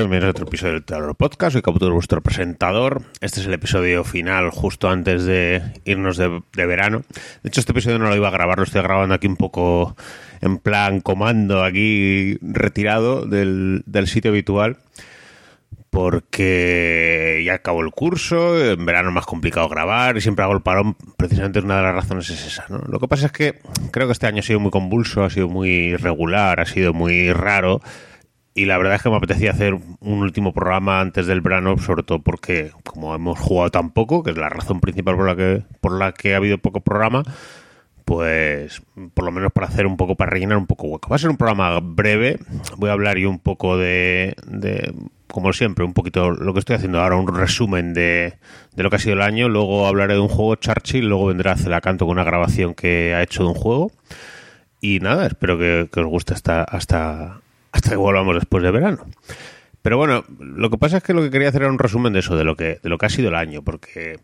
Bienvenidos a otro episodio del Teatro Podcast. Soy Caputuro, vuestro presentador. Este es el episodio final, justo antes de irnos de, verano. De hecho, este episodio no lo iba a grabar, lo estoy grabando aquí un poco en plan comando, aquí retirado del, del sitio habitual porque ya acabó el curso, en verano es más complicado grabar y siempre hago el parón, precisamente una de las razones es esa. ¿no? Lo que pasa es que creo que este año ha sido muy convulso, ha sido muy irregular, ha sido muy raro y la verdad es que me apetecía hacer un último programa antes del verano, sobre todo porque como hemos jugado tan poco, que es la razón principal por la que, por la que ha habido poco programa, pues por lo menos para hacer un poco, para rellenar un poco hueco. Va a ser un programa breve, voy a hablar yo un poco de, de como siempre, un poquito lo que estoy haciendo ahora, un resumen de, de, lo que ha sido el año, luego hablaré de un juego Churchill, luego vendrá Celacanto con una grabación que ha hecho de un juego. Y nada, espero que, que os guste hasta, hasta, hasta que volvamos después de verano. Pero bueno, lo que pasa es que lo que quería hacer era un resumen de eso, de lo que, de lo que ha sido el año, porque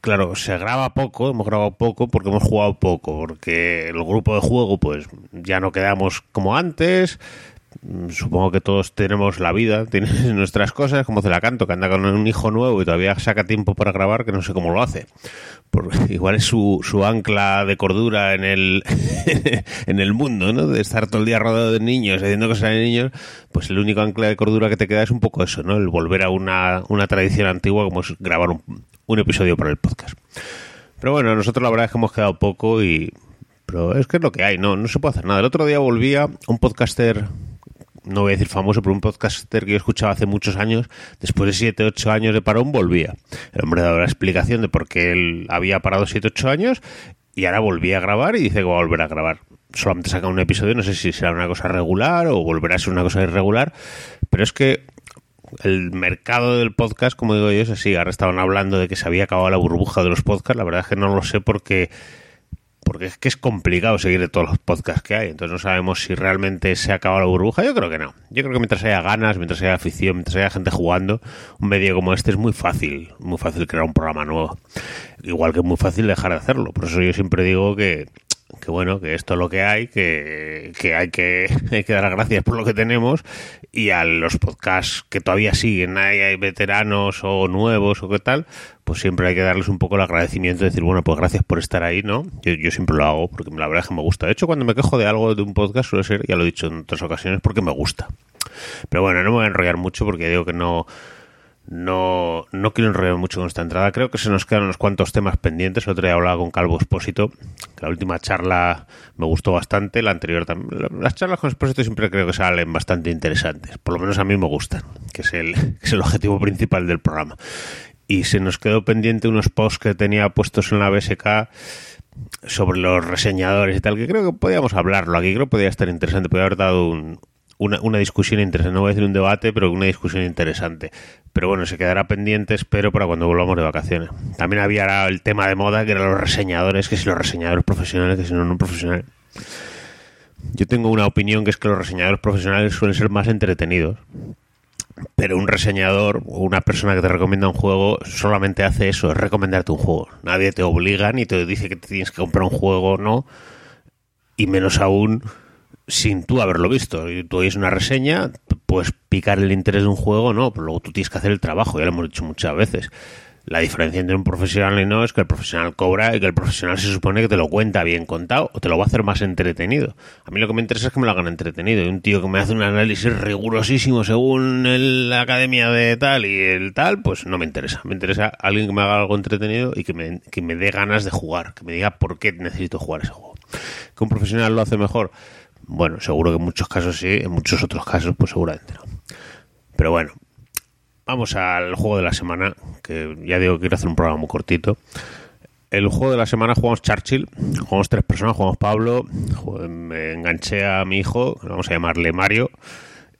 claro, se graba poco, hemos grabado poco porque hemos jugado poco, porque el grupo de juego, pues ya no quedamos como antes. Supongo que todos tenemos la vida, tienen nuestras cosas, como se la canto, que anda con un hijo nuevo y todavía saca tiempo para grabar, que no sé cómo lo hace igual es su, su ancla de cordura en el, en el mundo, ¿no? De estar todo el día rodeado de niños, haciendo cosas de niños, pues el único ancla de cordura que te queda es un poco eso, ¿no? El volver a una, una tradición antigua como es grabar un, un episodio para el podcast. Pero bueno, nosotros la verdad es que hemos quedado poco y... Pero es que es lo que hay, no, no se puede hacer nada. El otro día volvía un podcaster no voy a decir famoso, pero un podcaster que yo escuchaba hace muchos años, después de 7, 8 años de parón, volvía. El hombre daba la explicación de por qué él había parado 7, 8 años y ahora volvía a grabar y dice que va a volver a grabar. Solamente saca un episodio, no sé si será una cosa regular o volverá a ser una cosa irregular, pero es que el mercado del podcast, como digo yo, es así. Ahora estaban hablando de que se había acabado la burbuja de los podcasts. La verdad es que no lo sé porque porque es que es complicado seguir de todos los podcasts que hay. Entonces no sabemos si realmente se ha acabado la burbuja. Yo creo que no. Yo creo que mientras haya ganas, mientras haya afición, mientras haya gente jugando, un medio como este es muy fácil, muy fácil crear un programa nuevo. Igual que es muy fácil dejar de hacerlo. Por eso yo siempre digo que que bueno, que esto es lo que hay, que, hay que hay que dar las gracias por lo que tenemos y a los podcasts que todavía siguen, hay, veteranos o nuevos o qué tal, pues siempre hay que darles un poco el agradecimiento decir, bueno, pues gracias por estar ahí, ¿no? Yo, yo siempre lo hago porque la verdad es que me gusta. De hecho, cuando me quejo de algo de un podcast suele ser, ya lo he dicho en otras ocasiones, porque me gusta. Pero bueno, no me voy a enrollar mucho porque digo que no no, no quiero enrollar mucho con esta entrada. Creo que se nos quedan unos cuantos temas pendientes. Otro día hablaba con Calvo Espósito. La última charla me gustó bastante. La anterior también. Las charlas con Espósito siempre creo que salen bastante interesantes. Por lo menos a mí me gustan, que es el, que es el objetivo principal del programa. Y se nos quedó pendiente unos posts que tenía puestos en la BSK sobre los reseñadores y tal, que creo que podíamos hablarlo aquí. Creo que podía estar interesante. Podría haber dado un, una, una, discusión interesante. No voy a decir un debate, pero una discusión interesante. Pero bueno, se quedará pendiente, espero, para cuando volvamos de vacaciones. También había el tema de moda, que eran los reseñadores, que si los reseñadores profesionales, que si no, no profesionales. Yo tengo una opinión que es que los reseñadores profesionales suelen ser más entretenidos. Pero un reseñador o una persona que te recomienda un juego solamente hace eso, es recomendarte un juego. Nadie te obliga ni te dice que te tienes que comprar un juego, no. Y menos aún sin tú haberlo visto. Tú oyes una reseña, puedes picar el interés de un juego, no, pero luego tú tienes que hacer el trabajo, ya lo hemos dicho muchas veces. La diferencia entre un profesional y no es que el profesional cobra y que el profesional se supone que te lo cuenta bien contado o te lo va a hacer más entretenido. A mí lo que me interesa es que me lo hagan entretenido. Y un tío que me hace un análisis rigurosísimo según la academia de tal y el tal, pues no me interesa. Me interesa alguien que me haga algo entretenido y que me, que me dé ganas de jugar, que me diga por qué necesito jugar ese juego. Que un profesional lo hace mejor bueno, seguro que en muchos casos sí, en muchos otros casos pues seguramente no. Pero bueno, vamos al juego de la semana, que ya digo que quiero hacer un programa muy cortito. El juego de la semana jugamos Churchill, jugamos tres personas, jugamos Pablo, me enganché a mi hijo, vamos a llamarle Mario,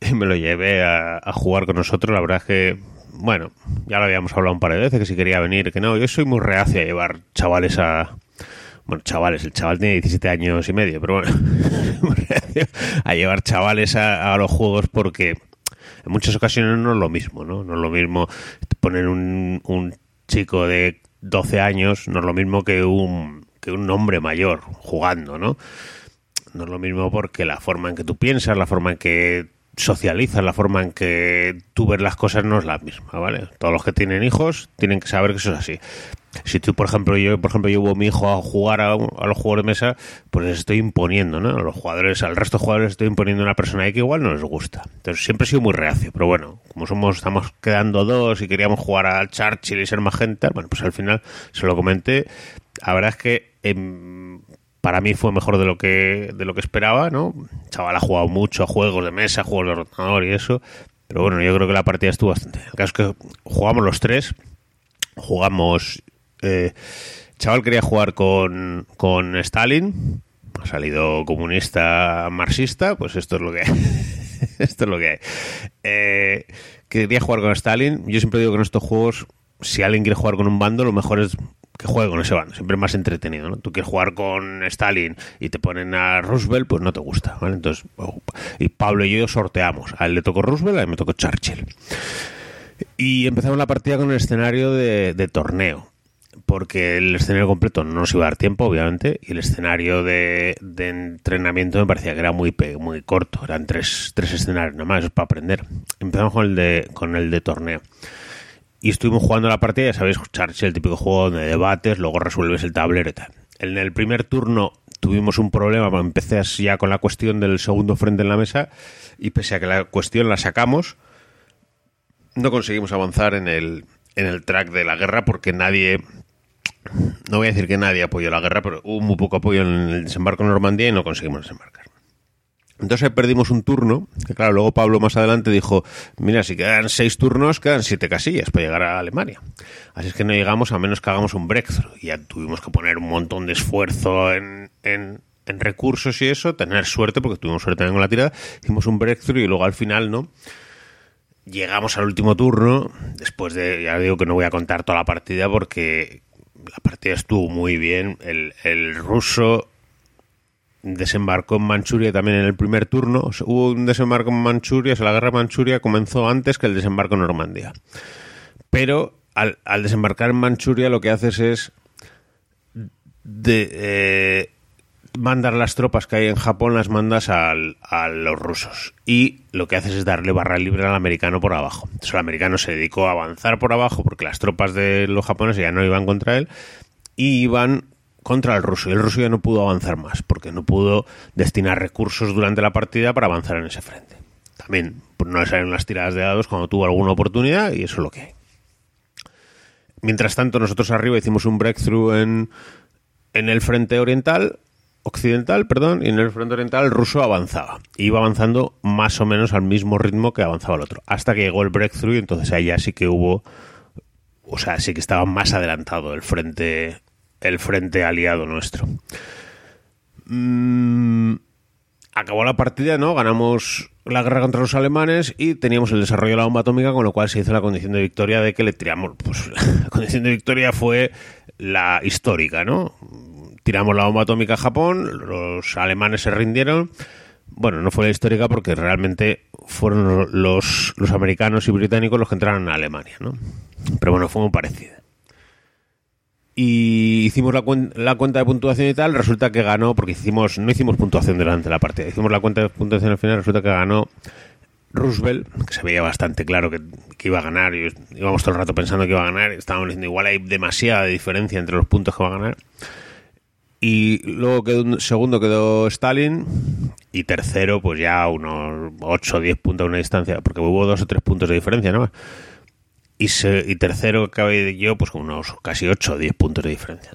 y me lo llevé a, jugar con nosotros. La verdad es que, bueno, ya lo habíamos hablado un par de veces, que si quería venir, que no, yo soy muy reacio a llevar chavales a, bueno, chavales, el chaval tiene 17 años y medio, pero bueno, a llevar chavales a, los juegos porque en muchas ocasiones no es lo mismo, ¿no? No es lo mismo poner un, un chico de 12 años, no es lo mismo que un, que un hombre mayor jugando, ¿no? No es lo mismo porque la forma en que tú piensas, la forma en que socializas, la forma en que tú ves las cosas no es la misma, ¿vale? Todos los que tienen hijos tienen que saber que eso es así. Si tú, por ejemplo, yo, por ejemplo, llevo a mi hijo a jugar a, los juegos de mesa, pues les estoy imponiendo, ¿no? A los jugadores, al resto de jugadores estoy imponiendo una persona que igual no les gusta. Entonces siempre he sido muy reacio, pero bueno, como somos, estamos quedando dos y queríamos jugar al Churchill y ser más gente, bueno, pues al final se lo comenté. La verdad es que em, para mí fue mejor de lo que de lo que esperaba, ¿no? chaval ha jugado mucho a juegos de mesa, juegos de ordenador y eso, pero bueno, yo creo que la partida estuvo bastante. El caso es que jugamos los tres, jugamos eh, chaval quería jugar con, con Stalin, ha salido comunista marxista, pues esto es lo que hay. esto es lo que hay. Eh, quería jugar con Stalin. Yo siempre digo que en estos juegos, si alguien quiere jugar con un bando, lo mejor es que juegue con ese bando. Siempre es más entretenido, ¿no? Tú quieres jugar con Stalin y te ponen a Roosevelt, pues no te gusta, Entonces, y Pablo y yo sorteamos. A él le tocó Roosevelt, a mí me tocó Churchill. Y empezamos la partida con el escenario de torneo porque el escenario completo no nos iba a dar tiempo, obviamente, y el escenario de, entrenamiento me parecía que era muy, muy corto, eran tres, tres escenarios nada más para aprender. Empezamos con el de, con el de torneo. Y estuvimos jugando la partida, ya sabéis, Churchill, el típico juego de debates, luego resuelves el tablero y tal. En el primer turno tuvimos un problema, empecé ya con la cuestión del segundo frente en la mesa, y pese a que la cuestión la sacamos, no conseguimos avanzar en el, en el track de la guerra porque nadie no voy a decir que nadie apoyó la guerra, pero hubo muy poco apoyo en el desembarco en Normandía y no conseguimos desembarcar. Entonces perdimos un turno, que claro, luego Pablo más adelante dijo, mira, si quedan seis turnos, quedan siete casillas para llegar a Alemania. Así es que no llegamos a menos que hagamos un breakthrough. Y ya tuvimos que poner un montón de esfuerzo en, en, en recursos y eso, tener suerte, porque tuvimos suerte también con la tirada, hicimos un breakthrough y luego al final, ¿no? Llegamos al último turno, después de, ya digo que no voy a contar toda la partida porque la partida estuvo muy bien. El, ruso desembarcó en Manchuria también en el primer turno. hubo un desembarco en Manchuria, o sea, la guerra Manchuria comenzó antes que el desembarco en Normandía. Pero al, desembarcar en Manchuria lo que haces es eh, mandar las tropas que hay en Japón, las mandas a los rusos. Y lo que haces es darle barra libre al americano por abajo. Entonces el americano se dedicó a avanzar por abajo porque las tropas de los japoneses ya no iban contra él y iban contra el ruso. Y el ruso ya no pudo avanzar más porque no pudo destinar recursos durante la partida para avanzar en ese frente. También pues, no le salen las tiradas de dados cuando tuvo alguna oportunidad y eso es lo que hay. Mientras tanto, nosotros arriba hicimos un breakthrough en, en el frente oriental occidental, perdón, y en el frente oriental ruso avanzaba. Iba avanzando más o menos al mismo ritmo que avanzaba el otro. Hasta que llegó el breakthrough y entonces ya sí que hubo. O sea, sí que estaba más adelantado el frente. El frente aliado nuestro. Mm, acabó la partida, ¿no? Ganamos la guerra contra los alemanes y teníamos el desarrollo de la bomba atómica, con lo cual se hizo la condición de victoria de que le tiramos. Pues la condición de victoria fue la histórica, ¿no? Tiramos la bomba atómica a Japón, los alemanes se rindieron. Bueno, no fue la histórica porque realmente fueron los, los americanos y británicos los que entraron a Alemania, ¿no? Pero bueno, fue muy parecida. Y hicimos la, la, cuenta de puntuación y tal, resulta que ganó, porque hicimos no hicimos puntuación durante la partida, hicimos la cuenta de puntuación al final, resulta que ganó Roosevelt, que se veía bastante claro que, que, iba a ganar, y íbamos todo el rato pensando que iba a ganar, estábamos diciendo igual hay demasiada diferencia entre los puntos que va a ganar. Y luego quedó segundo quedó Stalin y tercero pues ya unos 8 o 10 puntos a una distancia, porque hubo dos o tres puntos de diferencia, ¿no? Y, y tercero acabé yo pues con unos casi 8 o 10 puntos de diferencia.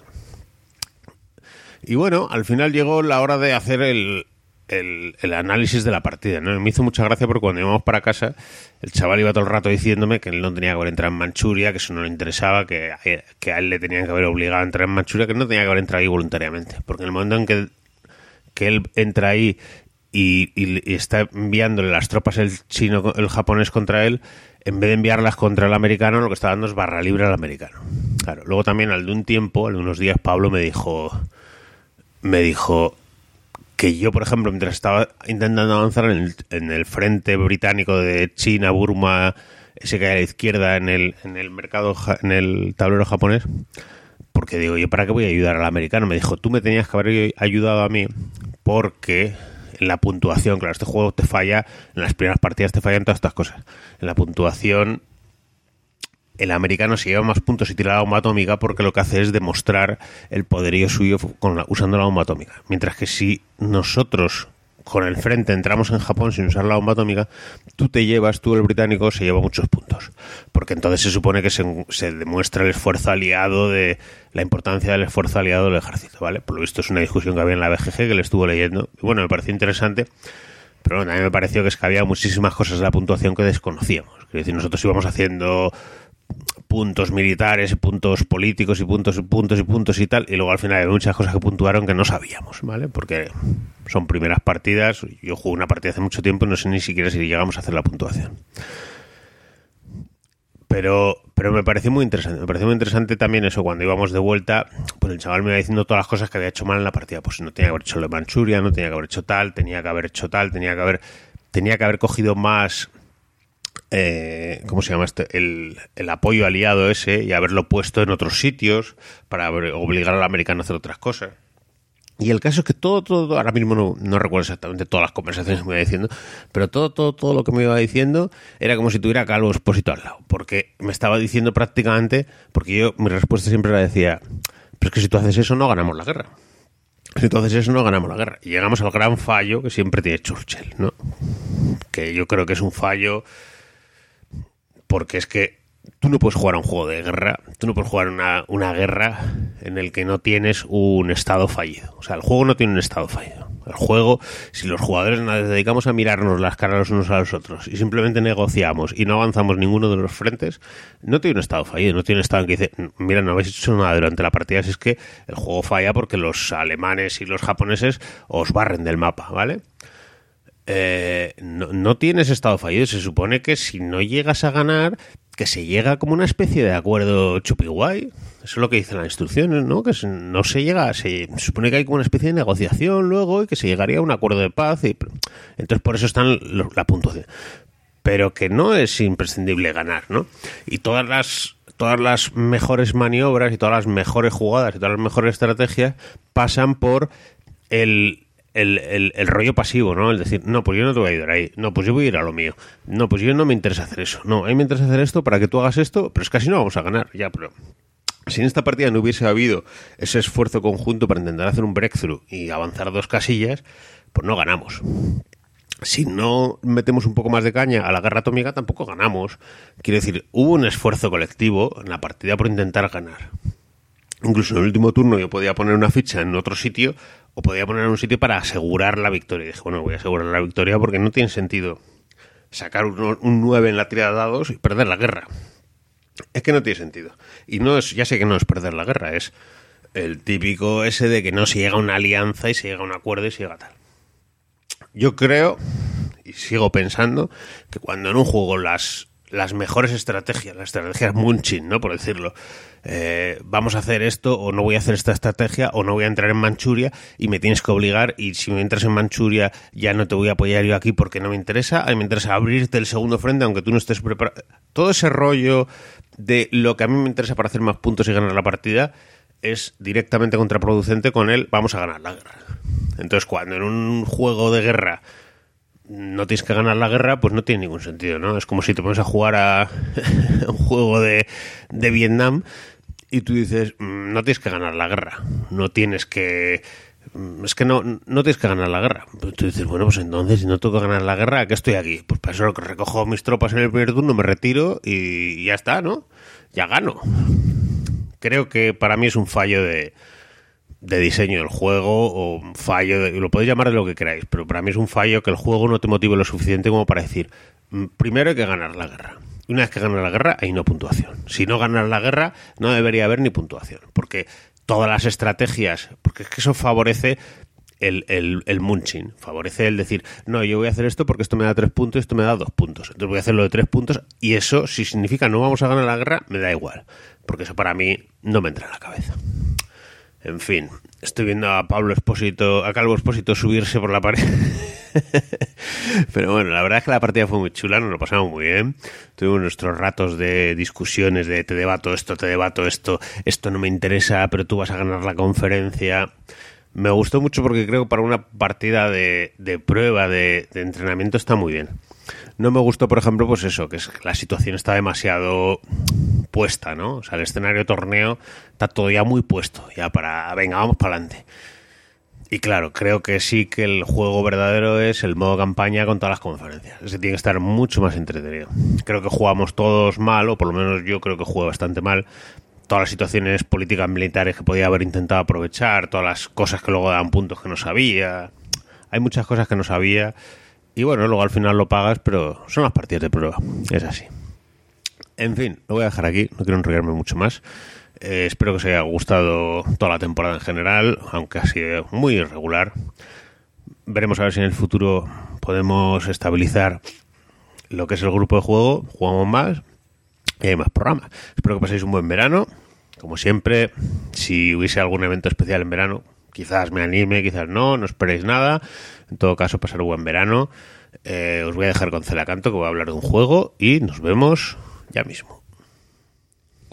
Y bueno, al final llegó la hora de hacer el, el, análisis de la partida. ¿no? Me hizo mucha gracia porque cuando íbamos para casa, el chaval iba todo el rato diciéndome que él no tenía que haber entrado en Manchuria, que eso no le interesaba, que, que a él le tenían que haber obligado a entrar en Manchuria, que no tenía que haber entrado ahí voluntariamente. Porque en el momento en que, que él entra ahí y, y, está enviándole las tropas el chino, el japonés contra él, en vez de enviarlas contra el americano, lo que está dando es barra libre al americano. Claro, luego también al de un tiempo, al de unos días, Pablo me dijo, me dijo, que yo, por ejemplo, mientras estaba intentando avanzar en el, frente británico de China, Burma, ese que hay a la izquierda en el, en el mercado, en el tablero japonés, porque digo, ¿yo para qué voy a ayudar al americano? Me dijo, tú me tenías que haber ayudado a mí porque en la puntuación. Claro, este juego te falla, en las primeras partidas te fallan todas estas cosas. En la puntuación, el americano se lleva más puntos y tira la bomba atómica porque lo que hace es demostrar el poderío suyo con usando la bomba atómica. Mientras que si nosotros con el frente entramos en Japón sin usar la bomba atómica, tú te llevas, tú el británico se lleva muchos puntos. Porque entonces se supone que se, demuestra el esfuerzo aliado de la importancia del esfuerzo aliado del ejército, ¿vale? Por lo visto es una discusión que había en la BGG que le estuvo leyendo. Bueno, me pareció interesante, pero bueno, me pareció que es que había muchísimas cosas de la puntuación que desconocíamos. Es decir, nosotros íbamos haciendo puntos militares y puntos políticos y puntos y puntos y puntos y tal y luego al final hay muchas cosas que puntuaron que no sabíamos vale porque son primeras partidas yo jugué una partida hace mucho tiempo y no sé ni siquiera si llegamos a hacer la puntuación. Pero pero me pareció muy interesante me pareció muy interesante también eso cuando íbamos de vuelta pues el chaval me iba diciendo todas las cosas que había hecho mal en la partida pues no tenía que haber hecho lo de Manchuria no tenía que haber hecho tal tenía que haber hecho tal tenía que haber tenía que haber cogido más eh, ¿cómo se llama este? El, el, apoyo aliado ese y haberlo puesto en otros sitios para obligar al americano a hacer otras cosas. Y el caso es que todo, todo, ahora mismo no, no, recuerdo exactamente todas las conversaciones que me iba diciendo, pero todo, todo, todo lo que me iba diciendo era como si tuviera Calvo Expósito al lado, porque me estaba diciendo prácticamente, porque yo, mi respuesta siempre la decía, pero es que si tú haces eso no ganamos la guerra. Si tú haces eso no ganamos la guerra. Y llegamos al gran fallo que siempre tiene Churchill, ¿no? Que yo creo que es un fallo porque es que tú no puedes jugar a un juego de guerra, tú no puedes jugar una, una guerra en el que no tienes un estado fallido. O sea, el juego no tiene un estado fallido. El juego, si los jugadores nos dedicamos a mirarnos las caras los unos a los otros y simplemente negociamos y no avanzamos ninguno de los frentes, no tiene un estado fallido, no tiene un estado en que dice, mira, no habéis hecho nada durante la partida, si es que el juego falla porque los alemanes y los japoneses os barren del mapa, ¿vale? Eh, no, no, tienes estado fallido. Se supone que si no llegas a ganar, que se llega como una especie de acuerdo chupiguay. Eso es lo que dicen las instrucciones, ¿no? Que no se llega, se, supone que hay como una especie de negociación luego y que se llegaría a un acuerdo de paz. Y, entonces por eso están la puntuación. Pero que no es imprescindible ganar, ¿no? Y todas las todas las mejores maniobras y todas las mejores jugadas y todas las mejores estrategias pasan por el el, el, el, rollo pasivo, ¿no? El decir, no, pues yo no te voy a ayudar ahí. No, pues yo voy a ir a lo mío. No, pues yo no me interesa hacer eso. No, a mí me interesa hacer esto para que tú hagas esto, pero es que no vamos a ganar. Ya, pero si en esta partida no hubiese habido ese esfuerzo conjunto para intentar hacer un breakthrough y avanzar dos casillas, pues no ganamos. Si no metemos un poco más de caña a la guerra atómica, tampoco ganamos. Quiero decir, hubo un esfuerzo colectivo en la partida por intentar ganar. Incluso en el último turno yo podía poner una ficha en otro sitio o podía poner en un sitio para asegurar la victoria. Y dije, bueno, voy a asegurar la victoria porque no tiene sentido sacar un, un 9 en la tirada de dados y perder la guerra. Es que no tiene sentido. Y no es, ya sé que no es perder la guerra, es el típico ese de que no se llega a una alianza y se llega a un acuerdo y se llega a tal. Yo creo, y sigo pensando, que cuando en un juego las las mejores estrategias, las estrategias Munchin, ¿no? Por decirlo. Eh, vamos a hacer esto, o no voy a hacer esta estrategia, o no voy a entrar en Manchuria y me tienes que obligar. Y si me entras en Manchuria, ya no te voy a apoyar yo aquí porque no me interesa. A mí me interesa abrirte el segundo frente, aunque tú no estés preparado. Todo ese rollo de lo que a mí me interesa para hacer más puntos y ganar la partida es directamente contraproducente con él. Vamos a ganar la guerra. Entonces, cuando en un juego de guerra no tienes que ganar la guerra, pues no tiene ningún sentido, ¿no? Es como si te pones a jugar a un juego de, de Vietnam y tú dices, mm, no tienes que ganar la guerra, no tienes que... Mm, es que no, no tienes que ganar la guerra. Pero tú dices, bueno, pues entonces, si no tengo que ganar la guerra, ¿a qué estoy aquí? Pues para eso recojo mis tropas en el primer turno, me retiro y ya está, ¿no? Ya gano. Creo que para mí es un fallo de, de diseño del juego o un fallo, lo podéis llamar de lo que queráis, pero para mí es un fallo que el juego no te motive lo suficiente como para decir, mm, primero hay que ganar la guerra. Y una vez que ganas la guerra, hay no puntuación. Si no ganas la guerra, no debería haber ni puntuación, porque todas las estrategias, porque es que eso favorece el, el, el, munching. Favorece el decir, no, yo voy a hacer esto porque esto me da tres puntos esto me da dos puntos. Entonces voy a hacer lo de tres puntos y eso, si significa no vamos a ganar la guerra, me da igual. Porque eso para mí no me entra en la cabeza. En fin, estoy viendo a Pablo Espósito, a Calvo Espósito subirse por la pared. Pero bueno, la verdad es que la partida fue muy chula, nos lo pasamos muy bien. Tuvimos nuestros ratos de discusiones de te debato esto, te debato esto, esto no me interesa, pero tú vas a ganar la conferencia. Me gustó mucho porque creo que para una partida de, prueba, de, entrenamiento, está muy bien. No me gustó, por ejemplo, pues eso, que es, la situación está demasiado puesta, ¿no? O sea, el escenario torneo está todo ya muy puesto, ya para, venga, vamos para adelante. Y claro, creo que sí que el juego verdadero es el modo campaña con todas las conferencias. Ese tiene que estar mucho más entretenido. Creo que jugamos todos mal, o por lo menos yo creo que juego bastante mal, todas las situaciones políticas militares que podía haber intentado aprovechar, todas las cosas que luego dan puntos que no sabía. Hay muchas cosas que no sabía. Y bueno, luego al final lo pagas, pero son las partidas de prueba. Es así. En fin, lo voy a dejar aquí, no quiero enrollarme mucho más. Eh, espero que os haya gustado toda la temporada en general, aunque ha sido muy irregular. Veremos a ver si en el futuro podemos estabilizar lo que es el grupo de juego, jugamos más y hay más programas. Espero que paséis un buen verano como siempre, si hubiese algún evento especial en verano, quizás me anime, quizás no, no esperéis nada. En todo caso, pasar un buen verano. Eh, os voy a dejar con Celacanto, que voy a hablar de un juego, y nos vemos ya mismo.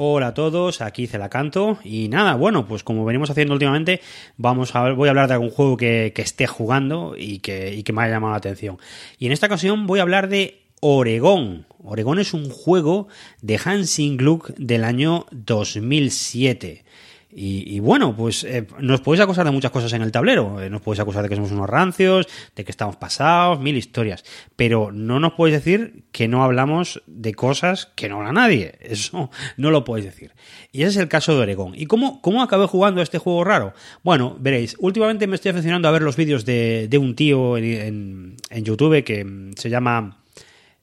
Hola a todos, aquí Celacanto y nada, bueno, pues como venimos haciendo últimamente, vamos a voy a hablar de algún juego que, esté jugando y que, y que me haya llamado la atención. Y en esta ocasión voy a hablar de Oregón. Oregón es un juego de Hansing Gluck del año 2007. Y, bueno, pues eh, nos podéis acusar de muchas cosas en el tablero. Eh, nos podéis acusar de que somos unos rancios, de que estamos pasados, mil historias. Pero no nos podéis decir que no hablamos de cosas que no habla nadie. Eso no lo podéis decir. Y ese es el caso de Oregón. ¿Y cómo, cómo acabé jugando este juego raro? Bueno, veréis, últimamente me estoy aficionando a ver los vídeos de, un tío en YouTube que se llama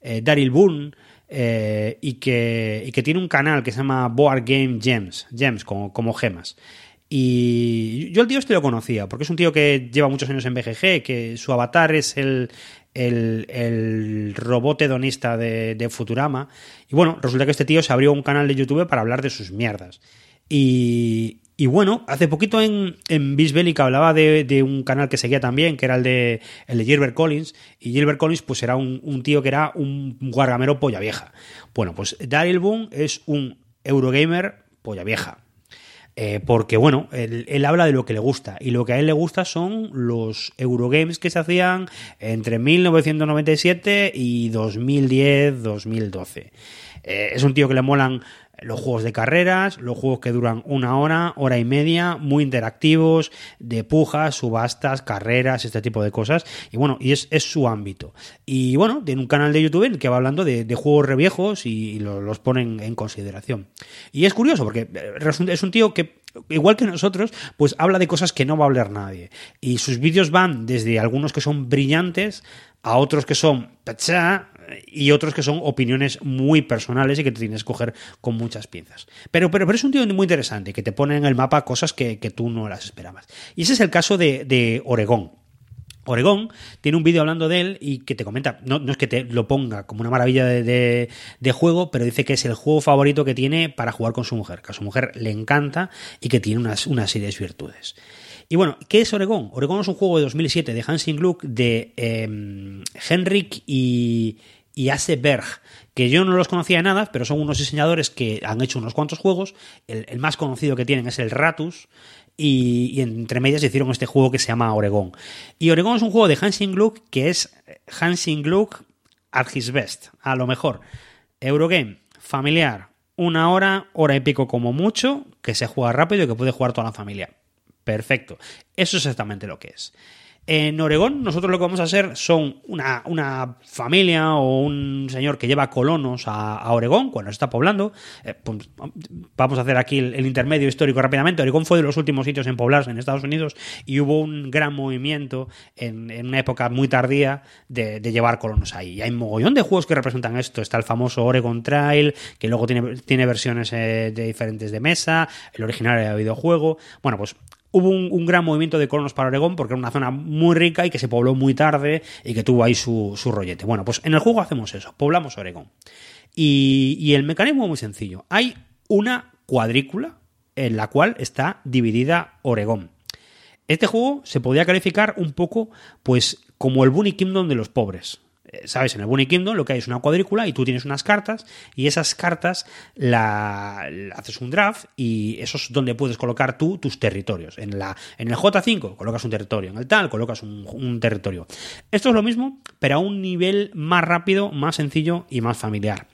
eh, Daryl Boone, eh, y, que, que tiene un canal que se llama Board Game Gems, Gems como, como gemas. Y yo el tío este lo conocía, porque es un tío que lleva muchos años en BGG, que su avatar es el, el, robot hedonista de, Futurama. Y bueno, resulta que este tío se abrió un canal de YouTube para hablar de sus mierdas. Y, y bueno, hace poquito en, en Bisbélica hablaba de, un canal que seguía también, que era el de, el de Gilbert Collins, y Gilbert Collins pues era un, tío que era un guargamero polla vieja. Bueno, pues Daryl Boone es un Eurogamer polla vieja. Eh, porque bueno, él, habla de lo que le gusta y lo que a él le gusta son los Eurogames que se hacían entre 1997 y 2010-2012. Eh, es un tío que le molan los juegos de carreras, los juegos que duran una hora, hora y media, muy interactivos, de pujas, subastas, carreras, este tipo de cosas. Y bueno, y es, su ámbito. Y bueno, tiene un canal de YouTube en el que va hablando de, juegos reviejos y, los ponen en consideración. Y es curioso porque eh, es un tío que igual que nosotros, pues habla de cosas que no va a hablar nadie. Y sus vídeos van desde algunos que son brillantes a otros que son y otros que son opiniones muy personales y que te tienes que coger con muchas piezas. Pero, pero, pero es un tío muy interesante que te pone en el mapa cosas que, tú no las esperabas. Y ese es el caso de, de Oregón. Oregón tiene un vídeo hablando de él y que te comenta, no, no es que te lo ponga como una maravilla de, de, juego, pero dice que es el juego favorito que tiene para jugar con su mujer, que a su mujer le encanta y que tiene unas, unas series virtudes. Y bueno, ¿qué es Oregón? Oregón es un juego de 2007 de Hansing Gluck de eh, Henrik y, y Ace Berg, que yo no los conocía de nada, pero son unos diseñadores que han hecho unos cuantos juegos. El, más conocido que tienen es el Ratus, y, entre medias hicieron este juego que se llama Oregón. Y Oregón es un juego de Hansing Gluck que es Hansing Gluck at his best, a lo mejor. Eurogame, familiar, una hora, hora y pico como mucho, que se juega rápido y que puede jugar toda la familia. Perfecto. Eso es exactamente lo que es. En Oregón, nosotros lo que vamos a hacer son una, familia o un señor que lleva colonos a, Oregón cuando se está poblando. Eh, pues, vamos a hacer aquí el, intermedio histórico rápidamente. Oregón fue de los últimos sitios en poblarse en Estados Unidos y hubo un gran movimiento en, una época muy tardía de, llevar colonos ahí. Y hay un mogollón de juegos que representan esto. Está el famoso Oregon Trail, que luego tiene, tiene versiones eh, de diferentes de mesa, el original era videojuego. Bueno, pues hubo un, gran movimiento de colonos para Oregón porque era una zona muy rica y que se pobló muy tarde y que tuvo ahí su, rollete. Bueno, pues en el juego hacemos eso, poblamos Oregón. Y, el mecanismo es muy sencillo. Hay una cuadrícula en la cual está dividida Oregón. Este juego se podría calificar un poco, pues, como el Bunny Kingdom de los pobres. Eh, ¿Sabes? En el Bunny Kingdom lo que hay es una cuadrícula y tú tienes unas cartas y esas cartas la, haces un draft y eso es donde puedes colocar tú tus territorios. En, la, en el J5 colocas un territorio, en el tal colocas un, territorio. Esto es lo mismo, pero a un nivel más rápido, más sencillo y más familiar.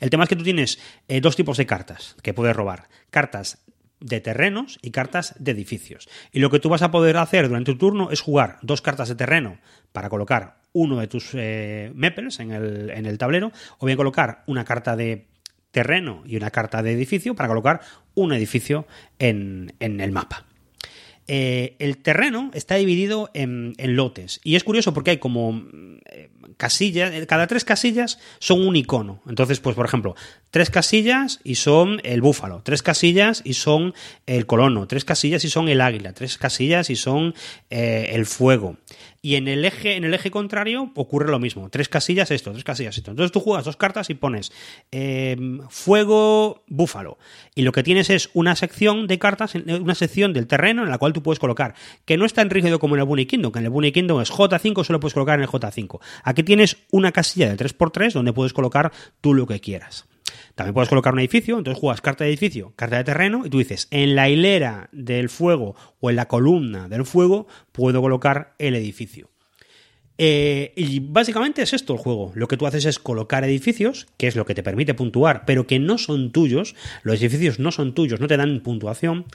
El tema es que tú tienes eh, dos tipos de cartas que puedes robar. Cartas de terrenos y cartas de edificios. Y lo que tú vas a poder hacer durante tu turno es jugar dos cartas de terreno para colocar uno de tus eh, en el, en el tablero, o bien colocar una carta de terreno y una carta de edificio para colocar un edificio en, en el mapa. Eh, el terreno está dividido en, lotes. Y es curioso porque hay como eh, casillas, cada tres casillas son un icono. Entonces, pues por ejemplo, tres casillas y son el búfalo, tres casillas y son el colono, tres casillas y son el águila, tres casillas y son eh, el fuego. Y en el eje, en el eje contrario ocurre lo mismo. Tres casillas esto, tres casillas esto. Entonces tú juegas dos cartas y pones em, fuego búfalo. Y lo que tienes es una sección de cartas, una sección del terreno en la cual tú puedes colocar. Que no es tan rígido como en el Bunny Kingdom, que en el Bunny Kingdom es J5, solo puedes colocar en el J5. Aquí tienes una casilla de 3x3 donde puedes colocar tú lo que quieras. También puedes colocar un edificio, entonces juegas carta de edificio, carta de terreno, y tú dices, en la hilera del fuego o en la columna del fuego puedo colocar el edificio. Eh, y básicamente es esto el juego. Lo que tú haces es colocar edificios, que es lo que te permite puntuar, pero que no son tuyos. Los edificios no son tuyos, no te dan puntuación,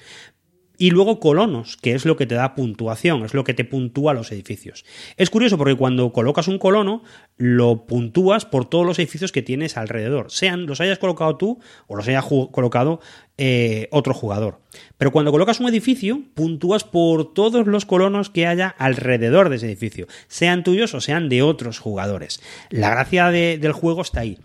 y luego colonos, que es lo que te da puntuación, es lo que te puntúa los edificios. Es curioso porque cuando colocas un colono, lo puntúas por todos los edificios que tienes alrededor, sean los hayas colocado tú o los haya colocado eh, otro jugador. Pero cuando colocas un edificio, puntúas por todos los colonos que haya alrededor de ese edificio, sean tuyos o sean de otros jugadores. La gracia del juego está ahí.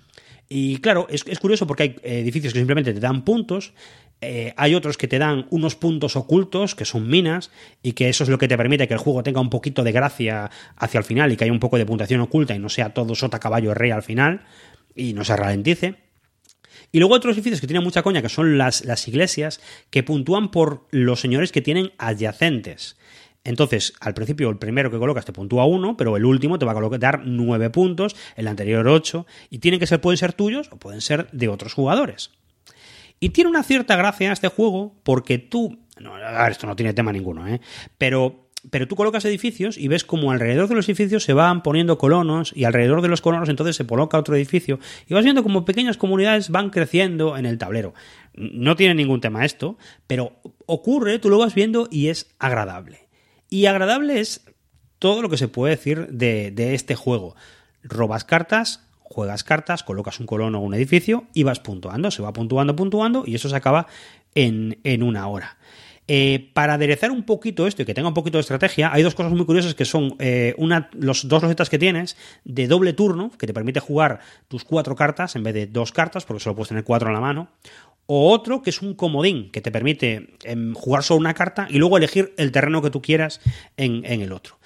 Y claro, es, es, curioso porque hay edificios que simplemente te dan puntos eh, hay otros que te dan unos puntos ocultos, que son minas, y que eso es lo que te permite que el juego tenga un poquito de gracia hacia el final y que haya un poco de puntuación oculta y no sea todo sota, caballo, rey al final, y no se ralentice. Y luego otros edificios que tienen mucha coña, que son las, las iglesias, que puntúan por los señores que tienen adyacentes. Entonces, al principio, el primero que colocas te puntúa uno, pero el último te va a dar nueve puntos, el anterior ocho, y tienen que ser, pueden ser tuyos o pueden ser de otros jugadores. Y tiene una cierta gracia este juego porque tú... No, a ver, esto no tiene tema ninguno, ¿eh? Pero pero tú colocas edificios y ves como alrededor de los edificios se van poniendo colonos y alrededor de los colonos entonces se coloca otro edificio y vas viendo como pequeñas comunidades van creciendo en el tablero. No tiene ningún tema esto, pero ocurre, tú lo vas viendo y es agradable. Y agradable es todo lo que se puede decir de, de este juego. Robas cartas, juegas cartas, colocas un colono o un edificio y vas puntuando, se va puntuando, puntuando y eso se acaba en, una hora. Eh, para aderezar un poquito esto y que tenga un poquito de estrategia, hay dos cosas muy curiosas que son eh, una, los dos rosetas que tienes de doble turno, que te permite jugar tus cuatro cartas en vez de dos cartas, porque solo puedes tener cuatro en la mano, o otro que es un comodín, que te permite em, jugar solo una carta y luego elegir el terreno que tú quieras en el otro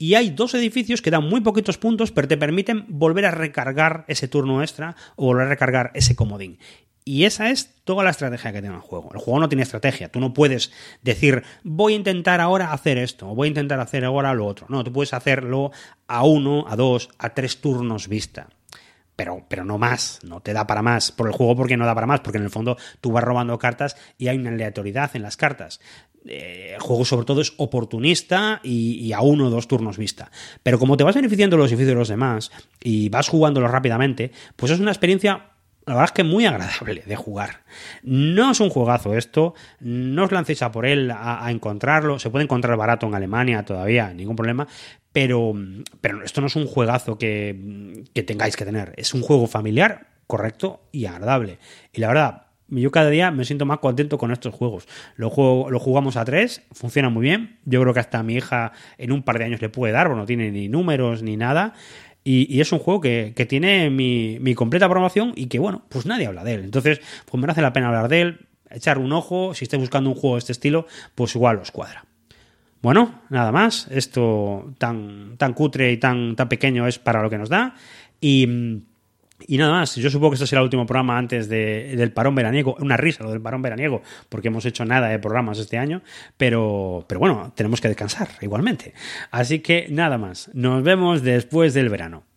y hay dos edificios que dan muy poquitos puntos, pero te permiten volver a recargar ese turno extra o volver a recargar ese comodín. Y esa es toda la estrategia que tiene el juego. El juego no tiene estrategia. Tú no puedes decir, voy a intentar ahora hacer esto, o voy a intentar hacer ahora lo otro. No, tú puedes hacerlo a uno, a dos, a tres turnos vista. Pero, pero, no más, no te da para más por el juego porque no da para más, porque en el fondo tú vas robando cartas y hay una aleatoriedad en las cartas. Eh, el juego sobre todo es oportunista y, a uno o dos turnos vista. Pero como te vas beneficiando de los edificios de los demás y vas jugándolo rápidamente, pues es una experiencia la verdad es que muy agradable de jugar. No es un juegazo esto, no os lancéis a por él a, encontrarlo, se puede encontrar barato en Alemania todavía, ningún problema, pero, pero esto no es un juegazo que, que tengáis que tener, es un juego familiar, correcto y agradable. Y la verdad, yo cada día me siento más contento con estos juegos. Lo, juego, lo jugamos a tres, funciona muy bien. Yo creo que hasta mi hija en un par de años le puede dar, porque no tiene ni números ni nada. Y, es un juego que, tiene mi, mi, completa promoción y que, bueno, pues nadie habla de él. Entonces, pues merece la pena hablar de él, echar un ojo. Si estáis buscando un juego de este estilo, pues igual os cuadra. Bueno, nada más. Esto tan, tan cutre y tan, tan pequeño es para lo que nos da. Y y nada más, yo supongo que este será el último programa antes del parón veraniego. Una risa lo del parón veraniego, porque hemos hecho nada de programas este año, pero, pero bueno, tenemos que descansar igualmente. Así que nada más, nos vemos después del verano.